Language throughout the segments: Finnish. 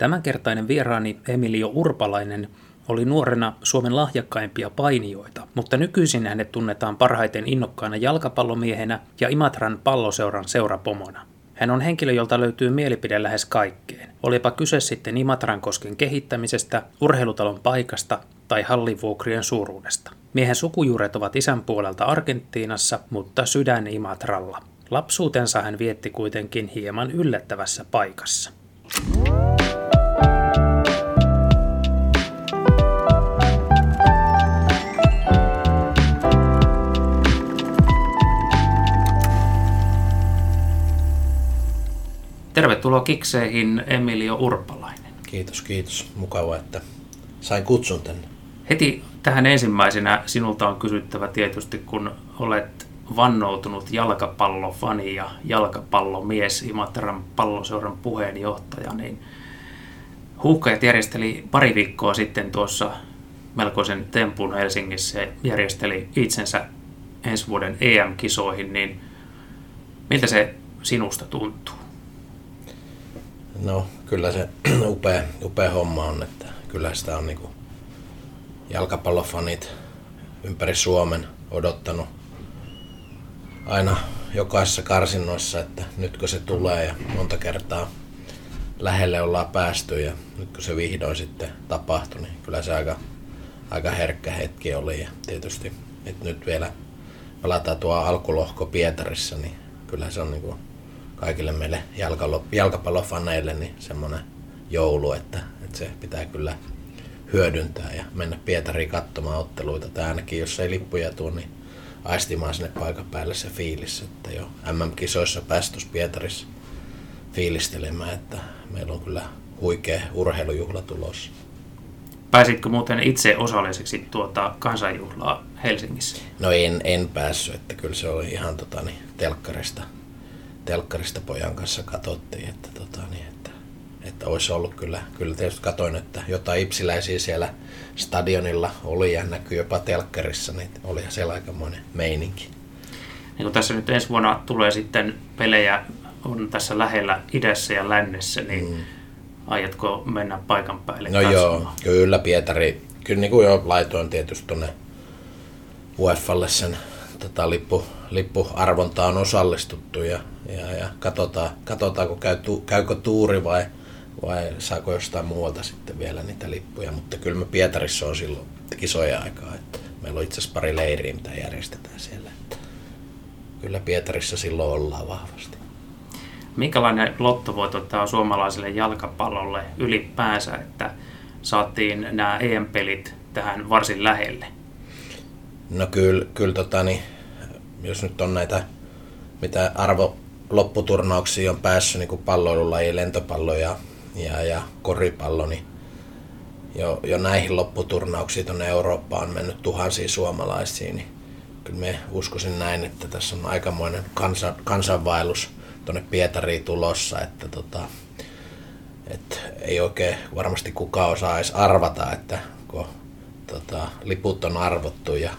Tämänkertainen vieraani Emilio Urpalainen oli nuorena Suomen lahjakkaimpia painijoita, mutta nykyisin hänet tunnetaan parhaiten innokkaana jalkapallomiehenä ja Imatran palloseuran seurapomona. Hän on henkilö, jolta löytyy mielipide lähes kaikkeen. Olipa kyse sitten Imatran kosken kehittämisestä, urheilutalon paikasta tai hallivuokrien suuruudesta. Miehen sukujuuret ovat isän puolelta Argentiinassa, mutta sydän Imatralla. Lapsuutensa hän vietti kuitenkin hieman yllättävässä paikassa. Tervetuloa Kikseihin Emilio Urpalainen. Kiitos, kiitos. Mukava, että sain kutsun tänne. Heti tähän ensimmäisenä sinulta on kysyttävä tietysti, kun olet vannoutunut jalkapallofani ja jalkapallomies Imatran palloseuran puheenjohtaja, niin Huuhkajat järjesteli pari viikkoa sitten tuossa melkoisen tempun Helsingissä ja järjesteli itsensä ensi vuoden EM-kisoihin, niin miltä se sinusta tuntuu? No kyllä se upea, upea homma on, että kyllä sitä on niinku jalkapallofanit ympäri Suomen odottanut aina jokaisessa karsinnoissa, että nytkö se tulee ja monta kertaa lähelle ollaan päästy ja nyt kun se vihdoin sitten tapahtui, niin kyllä se aika, aika herkkä hetki oli. Ja tietysti, että nyt vielä palataan tuo alkulohko Pietarissa, niin kyllä se on niin kuin kaikille meille jalkapallofaneille niin semmoinen joulu, että, että se pitää kyllä hyödyntää ja mennä Pietariin katsomaan otteluita. Tai ainakin jos ei lippuja tule, niin aistimaan sinne paikan päälle se fiilis, että jo MM-kisoissa päästös Pietarissa fiilistelemään, että meillä on kyllä huikea urheilujuhla tulossa. Pääsitkö muuten itse osalliseksi tuota kansanjuhlaa Helsingissä? No en, en päässyt, että kyllä se oli ihan tota, niin, telkkarista, telkkarista pojan kanssa katsottiin, että, tota, niin, että, että olisi ollut kyllä, kyllä tietysti katoin, että jotain ipsiläisiä siellä stadionilla oli ja näkyy jopa telkkarissa, niin olihan siellä aikamoinen meininki. Niin kun tässä nyt ensi vuonna tulee sitten pelejä on tässä lähellä idässä ja lännessä, niin mm. aiotko mennä paikan päälle No katsomaan? joo, kyllä Pietari, kyllä niin kuin jo laitoin tietysti tuonne UEFalle sen tota, lippu, lippuarvontaan osallistuttu ja, ja, ja katsotaan, katsotaan käy, tu, käykö tuuri vai, vai saako jostain muualta sitten vielä niitä lippuja, mutta kyllä me Pietarissa on silloin kisoja aikaa, että meillä on itse asiassa pari leiriä, mitä järjestetään siellä. Että kyllä Pietarissa silloin ollaan vahvasti. Minkälainen lottovoitto tämä on suomalaiselle jalkapallolle ylipäänsä, että saatiin nämä EM-pelit tähän varsin lähelle? No kyllä, kyllä tota, niin, jos nyt on näitä, mitä arvo lopputurnauksia on päässyt, niin kuin palloilulaji, lentopallo ja, ja, ja koripallo, niin jo, jo näihin lopputurnauksiin tuonne Eurooppaan on mennyt tuhansia suomalaisia, niin kyllä me uskoisin näin, että tässä on aikamoinen kansan, kansanvaellus tuonne Pietariin tulossa, että tota, et ei oikein varmasti kukaan osaa edes arvata, että kun tota, liput on arvottu ja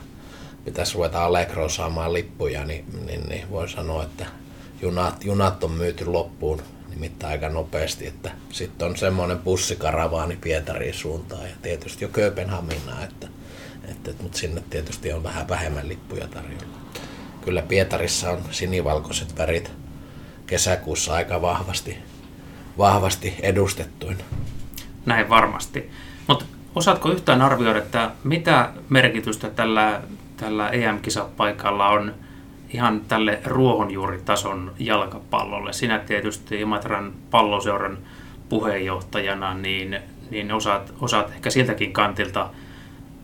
pitäisi ruveta Allegro saamaan lippuja, niin, niin, niin voin sanoa, että junat, junat on myyty loppuun nimittäin aika nopeasti, että sitten on semmoinen bussikaravaani Pietariin suuntaan ja tietysti jo Kööpenhaminaa, että, että, mutta sinne tietysti on vähän vähemmän lippuja tarjolla. Kyllä Pietarissa on sinivalkoiset värit kesäkuussa aika vahvasti, vahvasti edustettuin. Näin varmasti. Mutta osaatko yhtään arvioida, että mitä merkitystä tällä, tällä EM-kisapaikalla on ihan tälle ruohonjuuritason jalkapallolle? Sinä tietysti Imatran palloseuran puheenjohtajana, niin, niin osaat, osaat ehkä siltäkin kantilta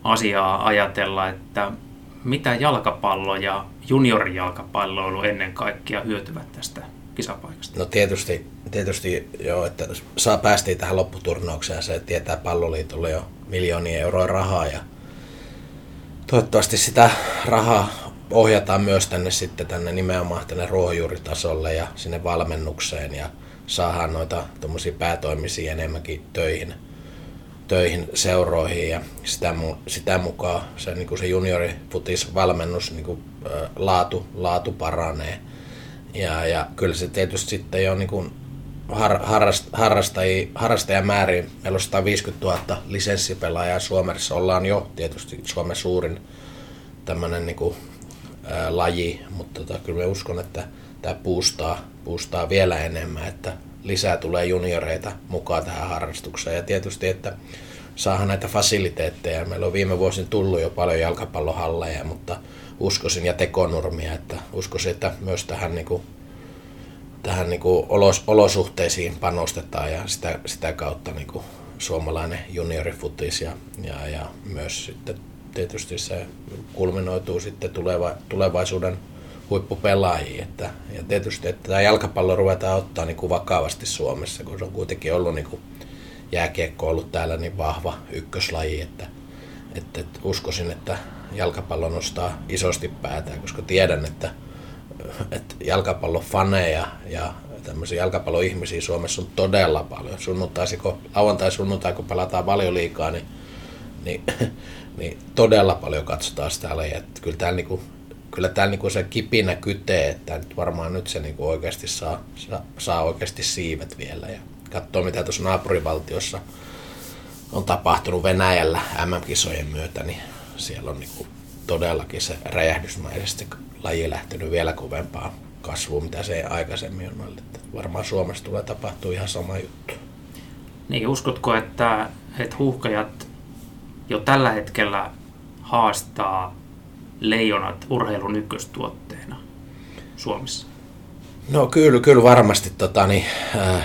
asiaa ajatella, että mitä jalkapallo ja juniorijalkapalloilu ennen kaikkea hyötyvät tästä kisapaikasta? No tietysti, tietysti joo, että saa päästiin tähän lopputurnaukseen se tietää palloliitolle jo miljoonia euroa rahaa ja toivottavasti sitä rahaa ohjataan myös tänne sitten tänne nimenomaan tänne ruohonjuuritasolle ja sinne valmennukseen ja saadaan noita tuommoisia päätoimisia enemmänkin töihin, töihin seuroihin ja sitä, sitä mukaan se, niin kuin se juniorifutis valmennus niin kuin, laatu, laatu paranee. Ja, ja kyllä se tietysti sitten jo niin kuin har, harrast, harrastajia, harrastajamääriin. Meillä on 150 000 lisenssipelaajaa Suomessa. Ollaan jo tietysti Suomen suurin tämmöinen niin kuin, ää, laji, mutta tota, kyllä me uskon, että tämä puustaa, puustaa vielä enemmän, että lisää tulee junioreita mukaan tähän harrastukseen. Ja tietysti, että saahan näitä fasiliteetteja. Meillä on viime vuosin tullut jo paljon jalkapallohalleja, mutta uskoisin ja tekonurmia, että uskoisin, että myös tähän, niin kuin, tähän niin kuin olos, olosuhteisiin panostetaan ja sitä, sitä kautta niin kuin suomalainen juniorifutis ja, ja, ja myös sitten tietysti se kulminoituu sitten tuleva, tulevaisuuden huippupelaajiin. Että, ja tietysti, että tämä jalkapallo ruvetaan ottaa niin kuin vakavasti Suomessa, kun se on kuitenkin ollut niin kuin jääkiekko ollut täällä niin vahva ykköslaji, että, että, että uskoisin, että jalkapallo nostaa isosti päätään, koska tiedän, että, että jalkapallofaneja ja tämmöisiä jalkapalloihmisiä Suomessa on todella paljon. Sunnuntaisiko, lauantai sunnuntai, kun pelataan paljon liikaa, niin, niin, niin todella paljon katsotaan sitä lajia. Että kyllä täällä, niinku, kyllä täällä niinku se kipinä kytee, että nyt varmaan nyt se niinku oikeasti saa, saa, saa oikeasti siivet vielä. Ja katsoo, mitä tuossa naapurivaltiossa on tapahtunut Venäjällä MM-kisojen myötä, niin siellä on niinku todellakin se räjähdysmäisesti laji lähtenyt vielä kovempaa kasvuun, mitä se ei aikaisemmin on ollut. Varmaan Suomessa tulee tapahtua ihan sama juttu. Niin, uskotko, että, että huuhkajat jo tällä hetkellä haastaa leijonat urheilun ykköstuotteena Suomessa? No kyllä, kyllä varmasti. Tota, niin, äh,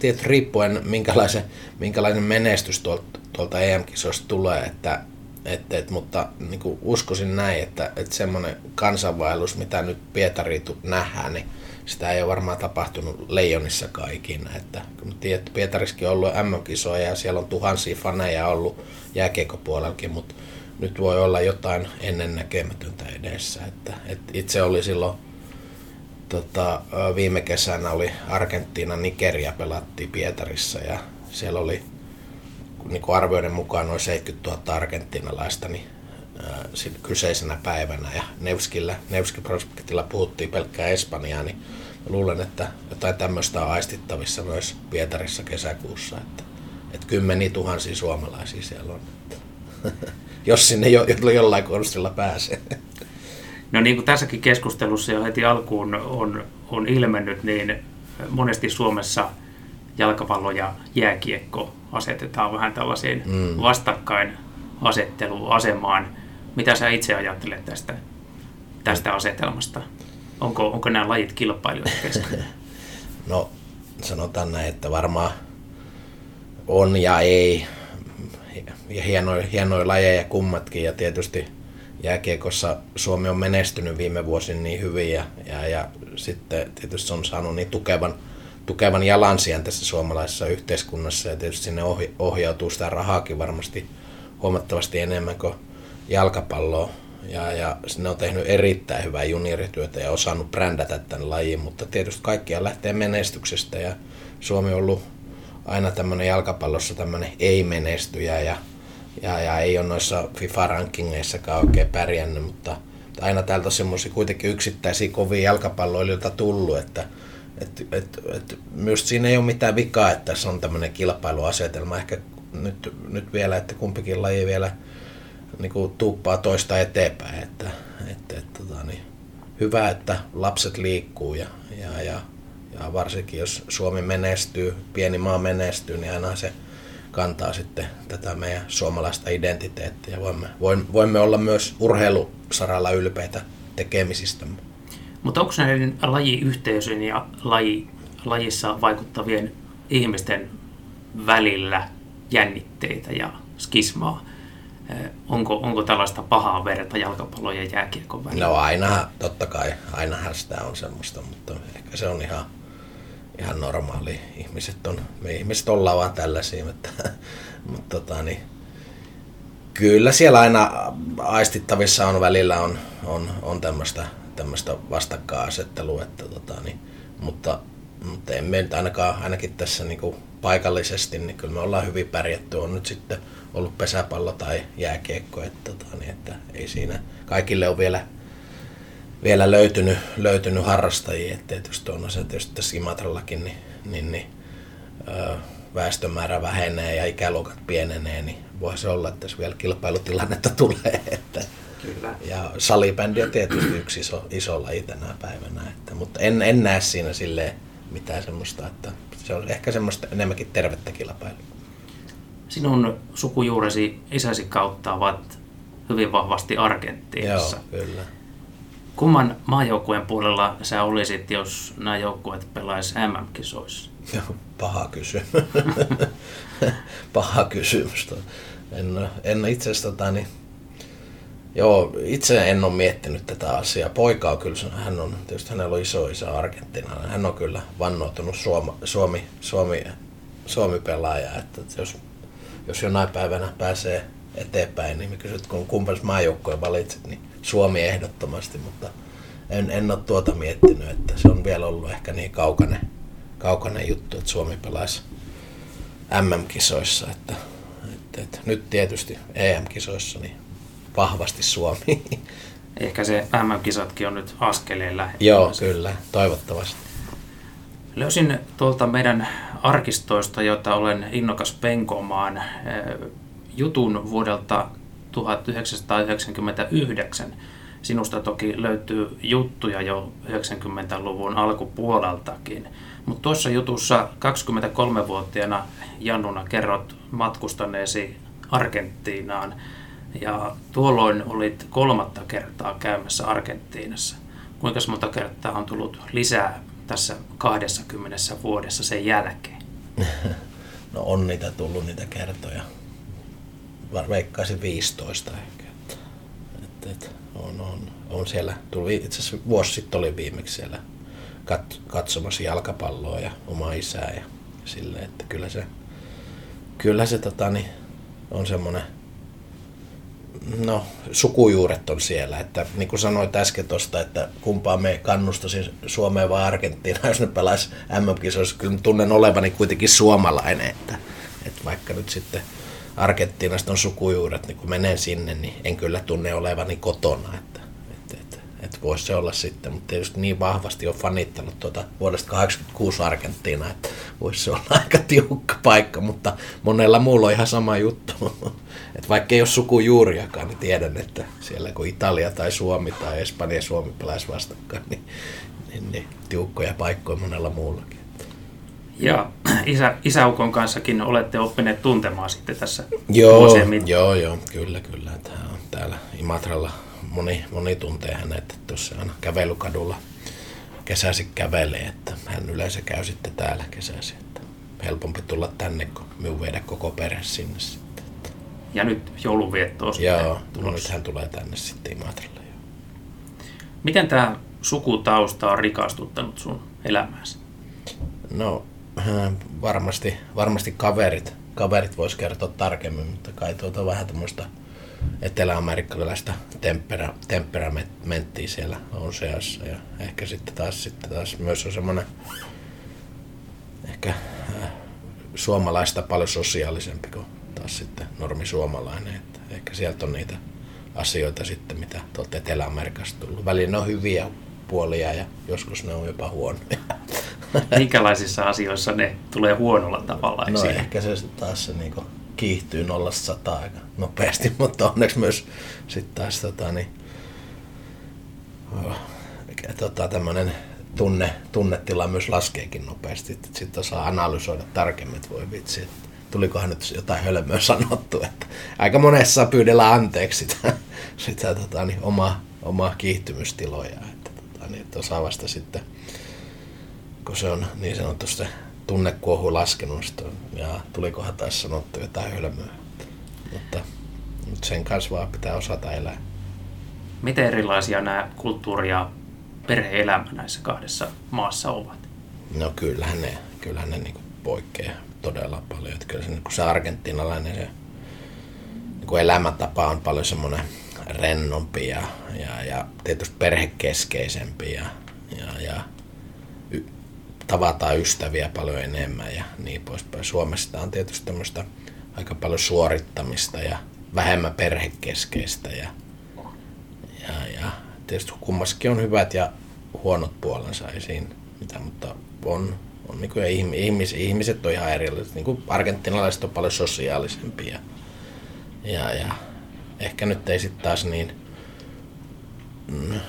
tietysti riippuen minkälaisen, minkälainen menestys tuolta, tuolta EM-kisoista tulee, että et, et, mutta niin kuin uskoisin näin, että, että semmoinen kansanvaellus, mitä nyt Pietari nähdään, niin sitä ei ole varmaan tapahtunut Leijonissakaan ikinä. Että, tiedät, Pietariskin on ollut MM-kisoja ja siellä on tuhansia faneja ollut jääkiekopuolellakin, mutta nyt voi olla jotain ennennäkemätöntä edessä. Että, että itse oli silloin tota, viime kesänä oli Argentiina Nigeria pelattiin Pietarissa ja siellä oli niin kuin arvioiden mukaan noin 70 000 argentinalaista niin, ää, kyseisenä päivänä ja Nevskillä, Nevski Prospektilla puhuttiin pelkkää Espanjaa, niin luulen, että jotain tämmöistä on aistittavissa myös Pietarissa kesäkuussa, että, että kymmeniä tuhansia suomalaisia siellä on. Jos sinne jo, jollain konstilla pääsee. No niin kuin tässäkin keskustelussa jo heti alkuun on, on ilmennyt, niin monesti Suomessa jalkapallo ja jääkiekko asetetaan vähän tällaiseen mm. vastakkain asetteluasemaan. Mitä sä itse ajattelet tästä, tästä asetelmasta? Onko, onko nämä lajit kilpailijoita kesken? no sanotaan näin, että varmaan on ja ei. Ja hienoja, hienoja lajeja kummatkin ja tietysti jääkiekossa Suomi on menestynyt viime vuosina niin hyvin ja, ja, ja sitten tietysti se on saanut niin tukevan, tukevan jalansijan tässä suomalaisessa yhteiskunnassa. Ja tietysti sinne ohjautuu sitä rahaakin varmasti huomattavasti enemmän kuin jalkapalloa. Ja, ja sinne on tehnyt erittäin hyvää juniorityötä ja osannut brändätä tämän lajin, mutta tietysti kaikkia lähtee menestyksestä. Ja Suomi on ollut aina tämmöinen jalkapallossa tämmöinen ei-menestyjä. Ja ja, ja ei ole noissa FIFA-rankingeissakaan oikein pärjännyt, mutta aina täältä on semmoisia kuitenkin yksittäisiä kovia jalkapalloilijoita tullut, että et, et, et, myös siinä ei ole mitään vikaa, että tässä on tämmöinen kilpailuasetelma. Ehkä nyt, nyt vielä, että kumpikin laji vielä niin tuuppaa toista eteenpäin. Että, että, että, tota, niin, hyvä, että lapset liikkuu ja, ja, ja, ja varsinkin jos Suomi menestyy, pieni maa menestyy, niin aina se kantaa sitten tätä meidän suomalaista identiteettiä. Voimme, voimme olla myös urheilusaralla ylpeitä tekemisistämme. Mutta onko näiden lajiyhteisön ja laji, lajissa vaikuttavien ihmisten välillä jännitteitä ja skismaa? Eh, onko, onko tällaista pahaa verta jalkapallon ja jääkiekon välillä? No aina, totta kai, ainahan sitä on semmoista, mutta ehkä se on ihan ihan normaali. Ihmiset on, me ihmiset ollaan vaan tällaisia, mutta, mutta tota, niin, kyllä siellä aina aistittavissa on välillä on, on, on tämmöistä, tämmöistä vastakkainasettelua, että tota, niin, mutta, mutta emme nyt ainakaan, ainakin tässä niin kuin paikallisesti, niin kyllä me ollaan hyvin pärjätty. On nyt sitten ollut pesäpallo tai jääkiekko, että, tota, niin, että ei siinä, kaikille on vielä vielä löytynyt, löytynyt harrastajia, että tietysti on se tietysti tässä Imatrallakin, niin, niin, niin ö, väestömäärä vähenee ja ikäluokat pienenee, niin voi se olla, että tässä vielä kilpailutilannetta tulee. Että, Kyllä. Ja salibändi on tietysti yksi iso, iso laji tänä päivänä, että, mutta en, en näe siinä silleen mitään semmoista, että se on ehkä semmoista enemmänkin tervettä kilpailua. Sinun sukujuuresi isäsi kautta ovat hyvin vahvasti Argentiinassa. Joo, kyllä. Kumman maajoukkueen puolella sä olisit, jos nämä joukkueet pelaisi MM-kisoissa? Joo, paha kysymys. paha kysymys. En, en itse asiassa tota, niin, Joo, itse en ole miettinyt tätä asiaa. Poika on kyllä, hän on, tietysti hänellä on iso isä Argentiina. Hän on kyllä vannoutunut Suoma, Suomi, Suomi, Suomi-pelaaja, että jos, jos jonain päivänä pääsee eteenpäin, niin me kysyt, kun kumpas maajoukkoja valitset, niin Suomi ehdottomasti, mutta en, en ole tuota miettinyt, että se on vielä ollut ehkä niin kaukainen, kaukainen juttu, että Suomi pelaisi MM-kisoissa, että, että, että nyt tietysti EM-kisoissa niin vahvasti Suomi. Ehkä se MM-kisatkin on nyt askeleen lähellä. Joo, kyllä, toivottavasti. Löysin tuolta meidän arkistoista, jota olen innokas penkomaan, eh, jutun vuodelta 1999. Sinusta toki löytyy juttuja jo 90-luvun alkupuoleltakin. Mutta tuossa jutussa 23-vuotiaana Jannuna kerrot matkustaneesi Argentiinaan ja tuolloin olit kolmatta kertaa käymässä Argentiinassa. Kuinka monta kertaa on tullut lisää tässä 20 vuodessa sen jälkeen? No on niitä tullut niitä kertoja. Veikkaisin 15 ehkä. Että, että on, on, on siellä, tuli, itse asiassa vuosi sitten oli viimeksi siellä kat, katsomassa jalkapalloa ja oma isää ja sille, että kyllä se, kyllä se tota, niin, on semmoinen no, sukujuuret on siellä. Että niin kuin sanoit äsken tuosta, että kumpaa me kannustaisin Suomeen vai Argentiinaan, jos ne pelaisi MM-kisoissa. Kyllä tunnen olevani kuitenkin suomalainen, että, että vaikka nyt sitten Argentiinasta on sukujuuret, niin kun menen sinne, niin en kyllä tunne olevani kotona. Että, voisi se olla sitten, mutta tietysti niin vahvasti on fanittanut tuota vuodesta 86 Argentiinaa, että voisi se olla aika tiukka paikka, mutta monella muulla on ihan sama juttu. että vaikka ei ole sukujuuriakaan, niin tiedän, että siellä kun Italia tai Suomi tai Espanja ja Suomi pelaisi vastakkain, niin, niin, niin tiukkoja paikkoja monella muullakin. Ja isä, isäukon kanssakin olette oppineet tuntemaan sitten tässä joo, vuosien mittaan. Joo, joo, kyllä, kyllä. Tämä on täällä Imatralla moni, moni tuntee hänet, että tuossa aina kävelykadulla kesäsi kävelee, että hän yleensä käy sitten täällä kesäsi. Että helpompi tulla tänne, kun minun viedä koko perhe sinne sitten. Ja nyt joulunvietto on Joo, no nyt hän tulee tänne sitten Imatralle. Jo. Miten tämä sukutausta on rikastuttanut sun elämääsi? No äh, varmasti, varmasti kaverit, kaverit vois kertoa tarkemmin, mutta kai tuota vähän tämmöistä etelä-amerikkalaista tempera, temperamenttia siellä on seassa. Ja ehkä sitten taas, sitten taas myös on semmoinen ehkä äh, suomalaista paljon sosiaalisempi kuin taas sitten normi suomalainen. Että ehkä sieltä on niitä asioita sitten, mitä tuolta Etelä-Amerikasta tullut. Välillä ne on hyviä puolia ja joskus ne on jopa huonoja. Minkälaisissa asioissa ne tulee huonolla tavalla? No ehkä se taas se niinku kiihtyy nollasta sataa aika nopeasti, mutta onneksi myös sitten taas tota, niin, oh, tota, tämmöinen tunne, tunnetila myös laskeekin nopeasti, että sitten osaa analysoida tarkemmin, että voi vitsi, että tulikohan nyt jotain hölmöä sanottu, että aika monessa pyydellä anteeksi sitä, sitä tota, niin, omaa, omaa kiihtymystiloja, että, tota, niin, että osaa vasta sitten, kun se on niin sanotusti tunnekuohu laskenut, ja tulikohan taas sanottu jotain hölmöä. Mutta, mutta sen kanssa vaan pitää osata elää. Miten erilaisia nämä kulttuuri- ja perhe-elämä näissä kahdessa maassa ovat? No kyllähän ne, kyllähän ne niin poikkeaa todella paljon. Että kyllä se, niin se argentinalainen se, niin kuin elämäntapa on paljon semmoinen rennompi ja, ja, ja tietysti perhekeskeisempi ja, ja, ja tavataan ystäviä paljon enemmän ja niin poispäin. Suomessa on tietysti tämmöistä aika paljon suorittamista ja vähemmän perhekeskeistä ja, ja, ja tietysti kummassakin on hyvät ja huonot puolensa, ei siinä mitään, mutta on, on niin kuin, ihmis, ihmiset on ihan erilaiset. Niin kuin argentinalaiset on paljon sosiaalisempia. Ja, ja ehkä nyt ei sitten taas niin, mm,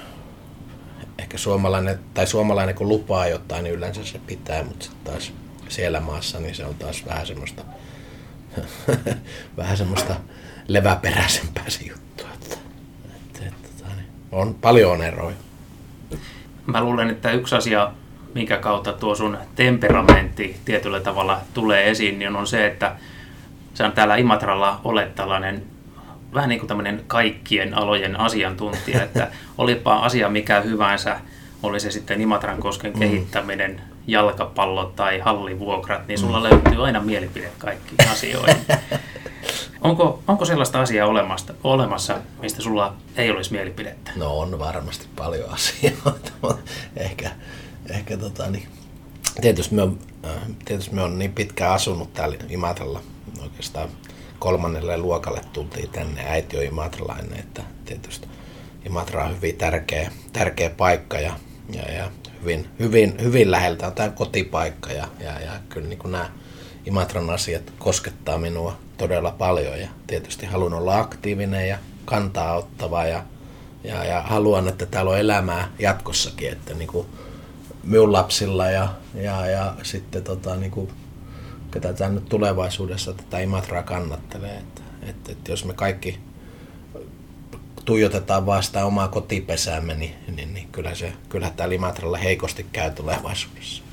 suomalainen, tai suomalainen kun lupaa jotain, niin yleensä se pitää, mutta taas siellä maassa, niin se on taas vähän semmoista, vähän semmoista leväperäisempää se juttu. Että, että, että, tota niin, on paljon eroja. Mä luulen, että yksi asia, minkä kautta tuo sun temperamentti tietyllä tavalla tulee esiin, niin on se, että sä täällä Imatralla olet tällainen vähän niin kuin tämmöinen kaikkien alojen asiantuntija, että olipa asia mikä hyvänsä, oli se sitten Imatran kosken mm. kehittäminen, jalkapallo tai hallivuokrat, niin sulla mm. löytyy aina mielipide kaikkiin asioihin. Onko, onko sellaista asiaa olemassa, olemassa, mistä sulla ei olisi mielipidettä? No on varmasti paljon asioita, mutta ehkä, ehkä tota, niin, tietysti, me on, äh, tietysti me on niin pitkään asunut täällä Imatralla, oikeastaan kolmannelle luokalle tultiin tänne, äiti on imatralainen, että tietysti Imatra on hyvin tärkeä, tärkeä paikka ja, ja, ja hyvin, hyvin, hyvin läheltä on tämä kotipaikka ja, ja, ja kyllä niin kuin nämä Imatran asiat koskettaa minua todella paljon ja tietysti haluan olla aktiivinen ja kantaa ottava ja, ja, ja haluan, että täällä on elämää jatkossakin, että niin kuin minun lapsilla ja, ja, ja sitten tota, niin kuin, ketä tämä nyt tulevaisuudessa tätä Imatraa kannattelee, että, että, että jos me kaikki tuijotetaan vaan sitä omaa kotipesäämme, niin, niin, niin kyllä, se, kyllä tämä Imatralla heikosti käy tulevaisuudessa.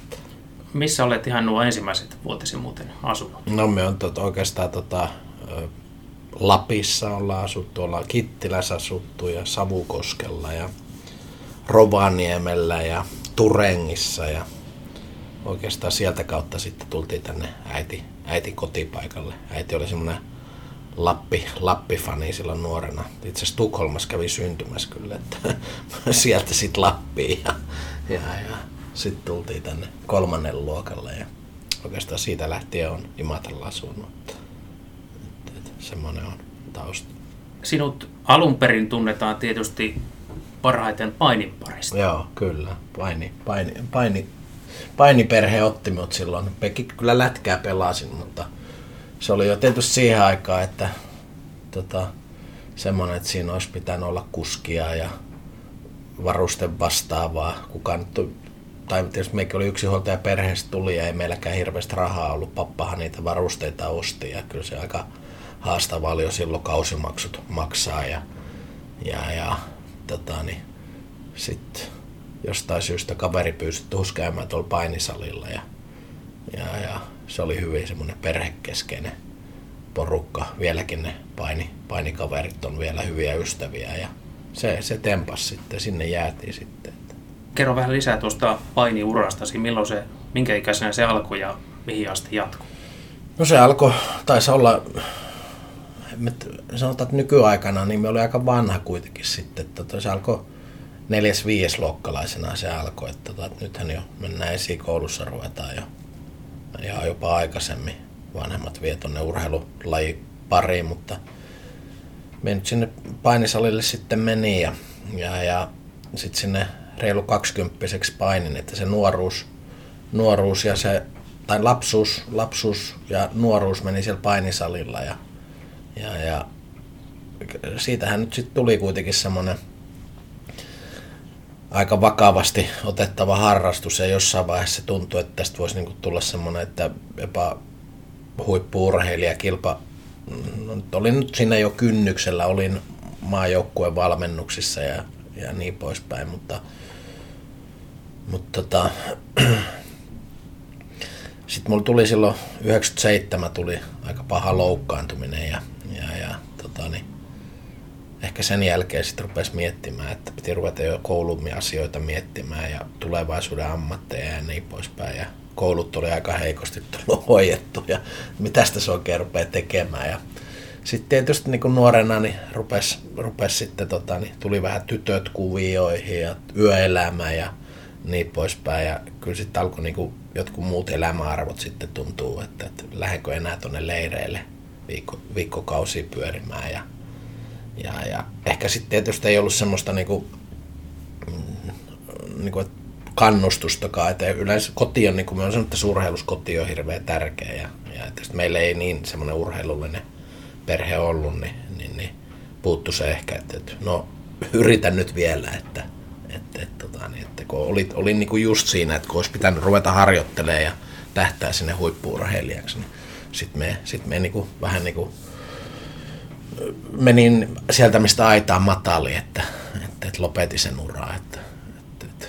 Missä olet ihan nuo ensimmäiset vuotesi muuten asunut? No me on tot, oikeastaan tota, Lapissa ollaan asuttu, ollaan Kittilässä asuttu ja Savukoskella ja Rovaniemellä ja Turengissa ja oikeastaan sieltä kautta sitten tultiin tänne äiti, äiti kotipaikalle. Äiti oli semmoinen Lappi, Lappi-fani silloin nuorena. Itse asiassa Tukholmassa kävi syntymässä kyllä, että sieltä sitten Lappiin ja, ja, ja sitten tultiin tänne kolmannen luokalle ja oikeastaan siitä lähtien on Imatralla asunut. Että, että, semmoinen on tausta. Sinut alun perin tunnetaan tietysti parhaiten painin parista. Joo, kyllä. Paini, paini, paini, painiperhe otti minut silloin. Pekki kyllä lätkää pelasin, mutta se oli jo tietysti siihen aikaan, että tota, semmoinen, että siinä olisi pitänyt olla kuskia ja varusten vastaavaa. Kukaan nyt tai tietysti meikin oli yksinhuoltaja perheestä tuli ja ei meilläkään hirveästi rahaa ollut. Pappahan niitä varusteita osti ja kyllä se aika haastavaa oli jo silloin kausimaksut maksaa ja, ja, ja tota, niin, sitten jostain syystä kaveri pyysi tuossa käymään tuolla painisalilla ja, ja, ja se oli hyvin semmoinen perhekeskeinen porukka. Vieläkin ne paini, painikaverit on vielä hyviä ystäviä ja se, se tempas sitten, sinne jäätiin sitten. Kerro vähän lisää tuosta painiurastasi, milloin se, minkä ikäisenä se alkoi ja mihin asti jatkuu? No se alkoi, taisi olla, sanotaan, että nykyaikana niin me oli aika vanha kuitenkin sitten. Että se alkoi neljäs viies luokkalaisena se alkoi, että, tota, että nythän jo mennään esikoulussa ruvetaan jo ja jopa aikaisemmin. Vanhemmat vie tuonne urheilulaji pariin, mutta me nyt sinne painisalille sitten meni ja, ja, ja sitten sinne reilu kaksikymppiseksi painin, että se nuoruus, nuoruus ja se, tai lapsuus, lapsuus ja nuoruus meni siellä painisalilla ja, ja, ja siitähän nyt sitten tuli kuitenkin semmoinen aika vakavasti otettava harrastus ja jossain vaiheessa tuntui, että tästä voisi niinku tulla semmoinen, että jopa huippuurheilija kilpa, no, olin nyt siinä jo kynnyksellä, olin maajoukkueen valmennuksissa ja, ja niin poispäin, mutta, mutta tota, sitten mulla tuli silloin 97 tuli aika paha loukkaantuminen ja, ja, ja tota, niin, ehkä sen jälkeen sitten rupesi miettimään, että piti ruveta jo koulun asioita miettimään ja tulevaisuuden ammatteja ja niin poispäin. Ja koulut oli aika heikosti tullut hoidettu ja mitä se oikein rupeaa tekemään. Ja sitten tietysti niin kuin nuorena niin rupesi, rupesi sitten, tota, niin tuli vähän tytöt kuvioihin ja yöelämä ja niin poispäin. Ja kyllä sitten alkoi niin kuin jotkut muut elämäarvot sitten tuntuu, että, että lähdenkö enää tuonne leireille viikko, viikkokausia pyörimään. Ja, ja, ja ehkä sitten tietysti ei ollut semmoista niinku niin kuin, kannustustakaan. Että yleensä koti on, niin kuin mä sanonut, että urheilussa koti on hirveän tärkeä. Ja, ja että meillä ei niin semmoinen urheilullinen perhe ollut, niin, niin, niin puuttu se ehkä, että, että no yritän nyt vielä, että, että, että, tota, niin, että kun oli, oli niin kuin just siinä, että kun olisi pitänyt ruveta harjoittelemaan ja tähtää sinne huippuurheilijaksi, niin sitten me, sit me niin kuin, vähän niin kuin menin sieltä, mistä aitaan matali, että, että, että lopetin sen uraa, että, että, että,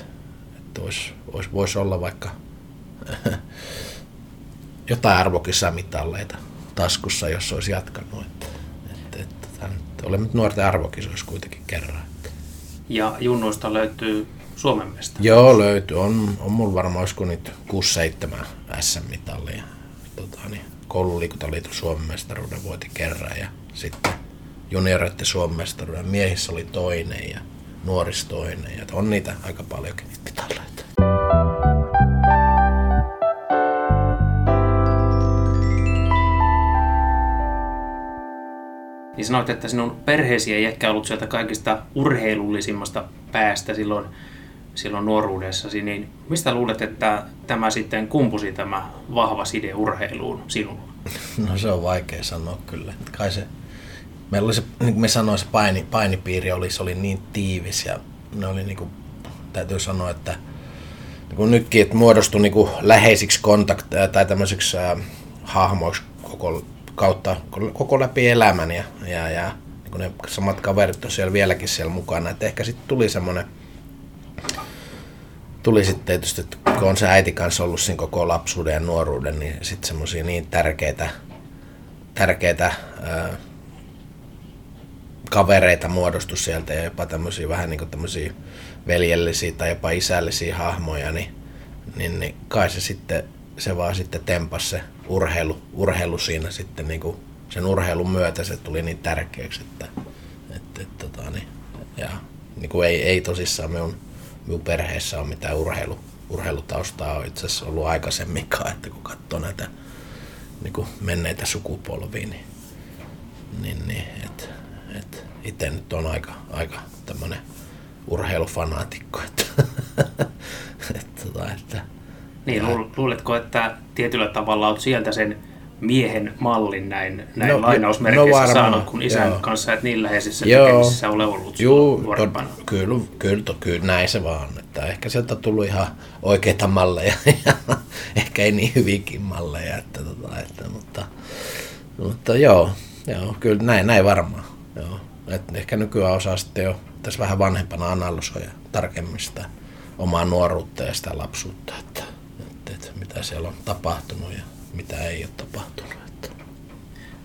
että olisi, olisi, voisi olla vaikka jotain arvokisamitalleita taskussa, jos olisi jatkanut. Että, että, että, että olemme nyt nuorten arvokisoissa kuitenkin kerran. Ja junnuista löytyy Suomen mesta. Joo, löytyy. On, on mulla varmaan olisiko nyt 6-7 SM-mitallia. Tota, niin, koululiikuntaliiton Suomen mestaruuden voiti kerran ja sitten junioreiden Suomen mestaruuden miehissä oli toinen ja nuoris toinen. Ja on niitä aika paljonkin niitä mitalleita. Niin sanoit, että sinun perheesi ei ehkä ollut sieltä kaikista urheilullisimmasta päästä silloin, silloin nuoruudessasi, niin mistä luulet, että tämä sitten kumpusi tämä vahva side urheiluun sinulla? No se on vaikea sanoa kyllä. Kai se, meillä oli se, niin kuin me sanoin, se paini, painipiiri oli, se oli niin tiivis ja ne oli niin kuin, täytyy sanoa, että niin kuin nytkin, että muodostui niin kuin läheisiksi kontakteja tai tämmöisiksi äh, hahmoiksi koko kautta koko läpi elämän ja, ja, ja niin ne samat kaverit on siellä vieläkin siellä mukana. Et ehkä sitten tuli semmoinen, tuli sitten tietysti, että kun on se äiti kanssa ollut siinä koko lapsuuden ja nuoruuden, niin sitten semmoisia niin tärkeitä, tärkeitä ää, kavereita muodostu sieltä ja jopa tämmöisiä vähän niin tämmöisiä veljellisiä tai jopa isällisiä hahmoja, niin, niin, niin kai se sitten se vaan sitten tempas se urheilu, urheilu siinä sitten niin kuin sen urheilun myötä. Se tuli niin tärkeäksi, että, että, että tota, niin, ja niin kuin ei, ei tosissaan minun, minun perheessä ole mitään urheilu, urheilutaustaa on itse asiassa ollut aikaisemminkaan, että kun katsoo näitä niin kuin menneitä sukupolvia, niin, niin, niin että, että itse nyt on aika, aika tämmöinen urheilufanaatikko, että, että, tota, että, että niin, ja. luuletko, että tietyllä tavalla olet sieltä sen miehen mallin näin, näin no, lainausmerkeissä no saanut, kun isän joo. kanssa et niin läheisissä joo. tekemisissä ole ollut Juu, to, kyllä, kyllä, kyllä, näin se vaan. Että ehkä sieltä on tullut ihan oikeita malleja ja ehkä ei niin hyvinkin malleja. Että, tota, että, mutta, mutta joo, joo, kyllä näin, näin varmaan. Joo. Et ehkä nykyään osaa sitten jo tässä vähän vanhempana analysoida tarkemmin sitä omaa nuoruutta ja sitä lapsuutta. Että, mitä siellä on tapahtunut ja mitä ei ole tapahtunut. Että.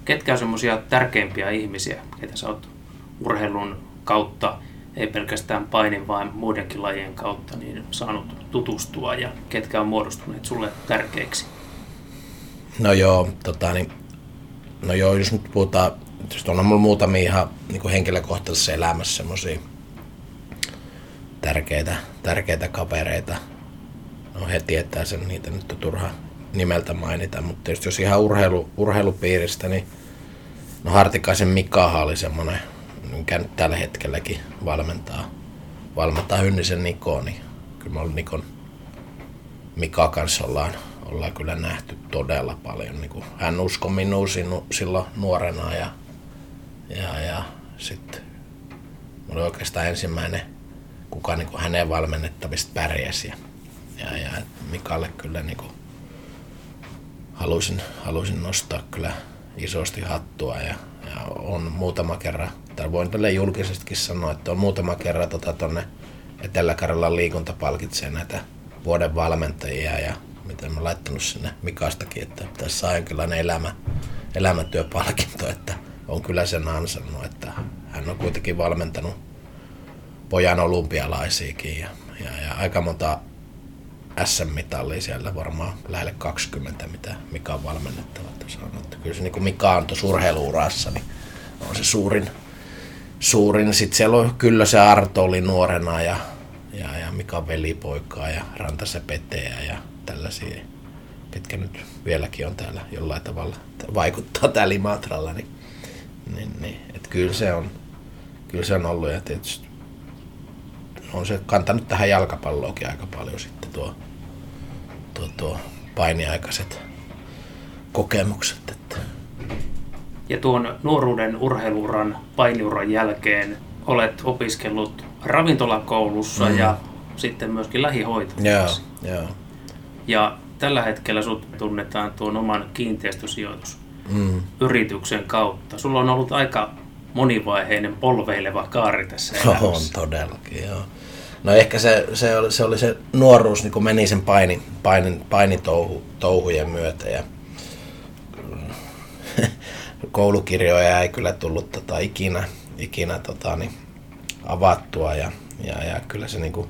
Ketkä on semmoisia tärkeimpiä ihmisiä, ketä sä oot urheilun kautta, ei pelkästään painin, vaan muidenkin lajien kautta, niin saanut tutustua ja ketkä on muodostuneet sulle tärkeiksi? No joo, tota, niin, no joo, jos nyt puhutaan, tietysti on mulla muutamia ihan niin kuin henkilökohtaisessa elämässä semmoisia tärkeitä, tärkeitä kavereita, no he tietää sen, niitä nyt on turha nimeltä mainita, mutta tietysti jos ihan urheilu, urheilupiiristä, niin no Hartikaisen Mikaha oli semmoinen, mikä nyt tällä hetkelläkin valmentaa, valmentaa Hynnisen Niko, niin kyllä me Nikon Mika kanssa ollaan, ollaan kyllä nähty todella paljon. Niin kuin hän uskoi minuun silloin nuorena ja, ja, ja sitten oli oikeastaan ensimmäinen, kuka niin kuin hänen valmennettavista pärjäsi. Ja ja, ja Mikalle kyllä niin kuin halusin, halusin nostaa kyllä isosti hattua ja, ja on muutama kerran, tai voin tälle julkisestikin sanoa, että on muutama kerran tota tonne Etelä-Karjalan liikunta palkitsee näitä vuoden valmentajia ja mitä mä laittanut sinne Mikastakin, että tässä on kyllä elämä, elämätyöpalkinto, että on kyllä sen ansannut, että hän on kuitenkin valmentanut pojan olympialaisiakin ja, ja, ja aika monta SM-mitallia siellä varmaan lähelle 20, mitä Mika on valmennettava. Että kyllä se niin Mika on tuossa urheiluurassa, niin on se suurin. suurin. Sitten siellä on kyllä se Arto oli nuorena ja, ja, ja Mika velipoikaa ja Rantase Peteä ja tällaisia, ketkä nyt vieläkin on täällä jollain tavalla vaikuttaa täällä Imatralla. Niin, niin, niin. Et kyllä, se on, kyllä se on ollut ja tietysti on se kantanut tähän jalkapalloonkin aika paljon sitten tuo, tuo, tuo painiaikaiset kokemukset. Että. Ja tuon nuoruuden urheiluuran, painiuran jälkeen olet opiskellut ravintolakoulussa mm. ja sitten myöskin lähihoitajaksi. Joo, joo. Ja tällä hetkellä sut tunnetaan tuon oman kiinteistösijoitusyrityksen mm. kautta. Sulla on ollut aika monivaiheinen polveileva kaari tässä elämässä. On todellakin, joo. No ehkä se, se, oli, se oli se nuoruus, niin kun meni sen paini, painin, painitouhujen myötä. Ja koulukirjoja ei kyllä tullut tota, ikinä, ikinä tota, niin, avattua. Ja, ja, ja kyllä se niin kuin,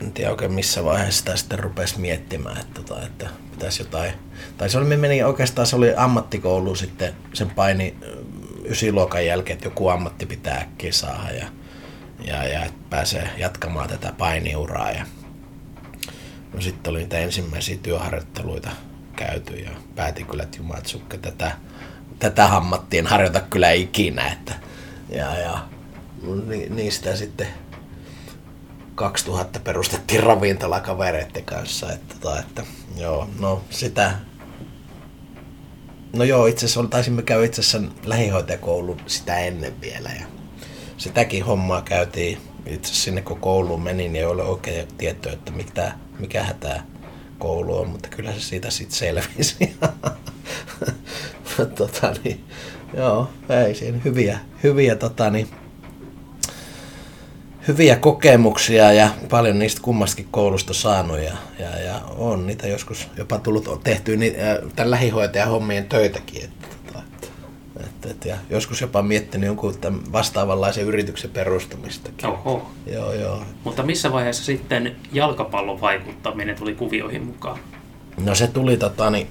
en tiedä oikein missä vaiheessa sitä sitten rupesi miettimään, että, tota, että pitäisi jotain. Tai se oli, me meni oikeastaan, se oli ammattikoulu sitten sen paini ysiluokan jälkeen, että joku ammatti pitää äkkiä saada ja, ja, ja pääsee jatkamaan tätä painiuraa. Ja, no sitten oli niitä ensimmäisiä työharjoitteluita käyty ja päätin kyllä, että jumatsukke tätä, tätä ammattiin harjoita kyllä ikinä. Että, ja, ja ni, niistä sitten 2000 perustettiin ravintola kavereiden kanssa. Että, että, että, joo, no sitä No joo, itse asiassa taisimme käydä itse asiassa lähihoitajakoulun sitä ennen vielä. Ja sitäkin hommaa käytiin itse asiassa sinne kun kouluun menin, niin ei ole oikein tietoa, että mikä, mikä tämä koulu on, mutta kyllä se siitä sitten selvisi. tota, niin, joo, ei siinä hyviä, hyviä tota, niin, hyviä kokemuksia ja paljon niistä kummastakin koulusta saanut ja, ja, ja on niitä joskus jopa tullut tehtyä ni, äh, tämän lähihoitajan hommien töitäkin. Että, että, että, että, ja joskus jopa miettinyt jonkun vastaavanlaisen yrityksen perustamistakin. Oho. Joo, joo. Mutta missä vaiheessa sitten jalkapallon vaikuttaminen tuli kuvioihin mukaan? No se tuli tota, niin,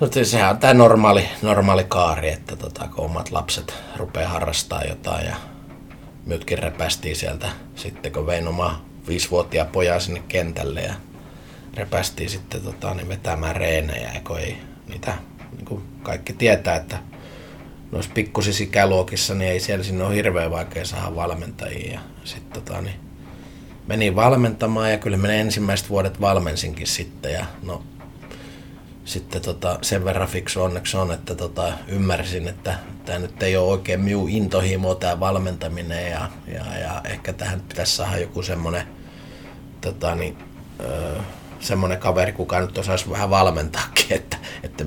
No sehän on tämä normaali, normaali kaari, että tota, kun omat lapset rupeaa harrastaa jotain ja myötkin repästiin sieltä sitten, kun vein oma viisivuotiaan pojan sinne kentälle ja repästiin sitten tota, niin vetämään reenejä, kun ei niitä, niin kuin kaikki tietää, että noissa pikkusissa ikäluokissa, niin ei siellä sinne ole hirveän vaikea saada valmentajia. Ja sitten tota, niin menin valmentamaan ja kyllä me ensimmäiset vuodet valmensinkin sitten ja no sitten tota, sen verran fiksu onneksi on, että tota, ymmärsin, että tämä nyt ei ole oikein minun intohimo tämä valmentaminen ja, ja, ja, ehkä tähän pitäisi saada joku semmoinen tota, niin, semmoinen kaveri, kuka nyt osaisi vähän valmentaakin, että, että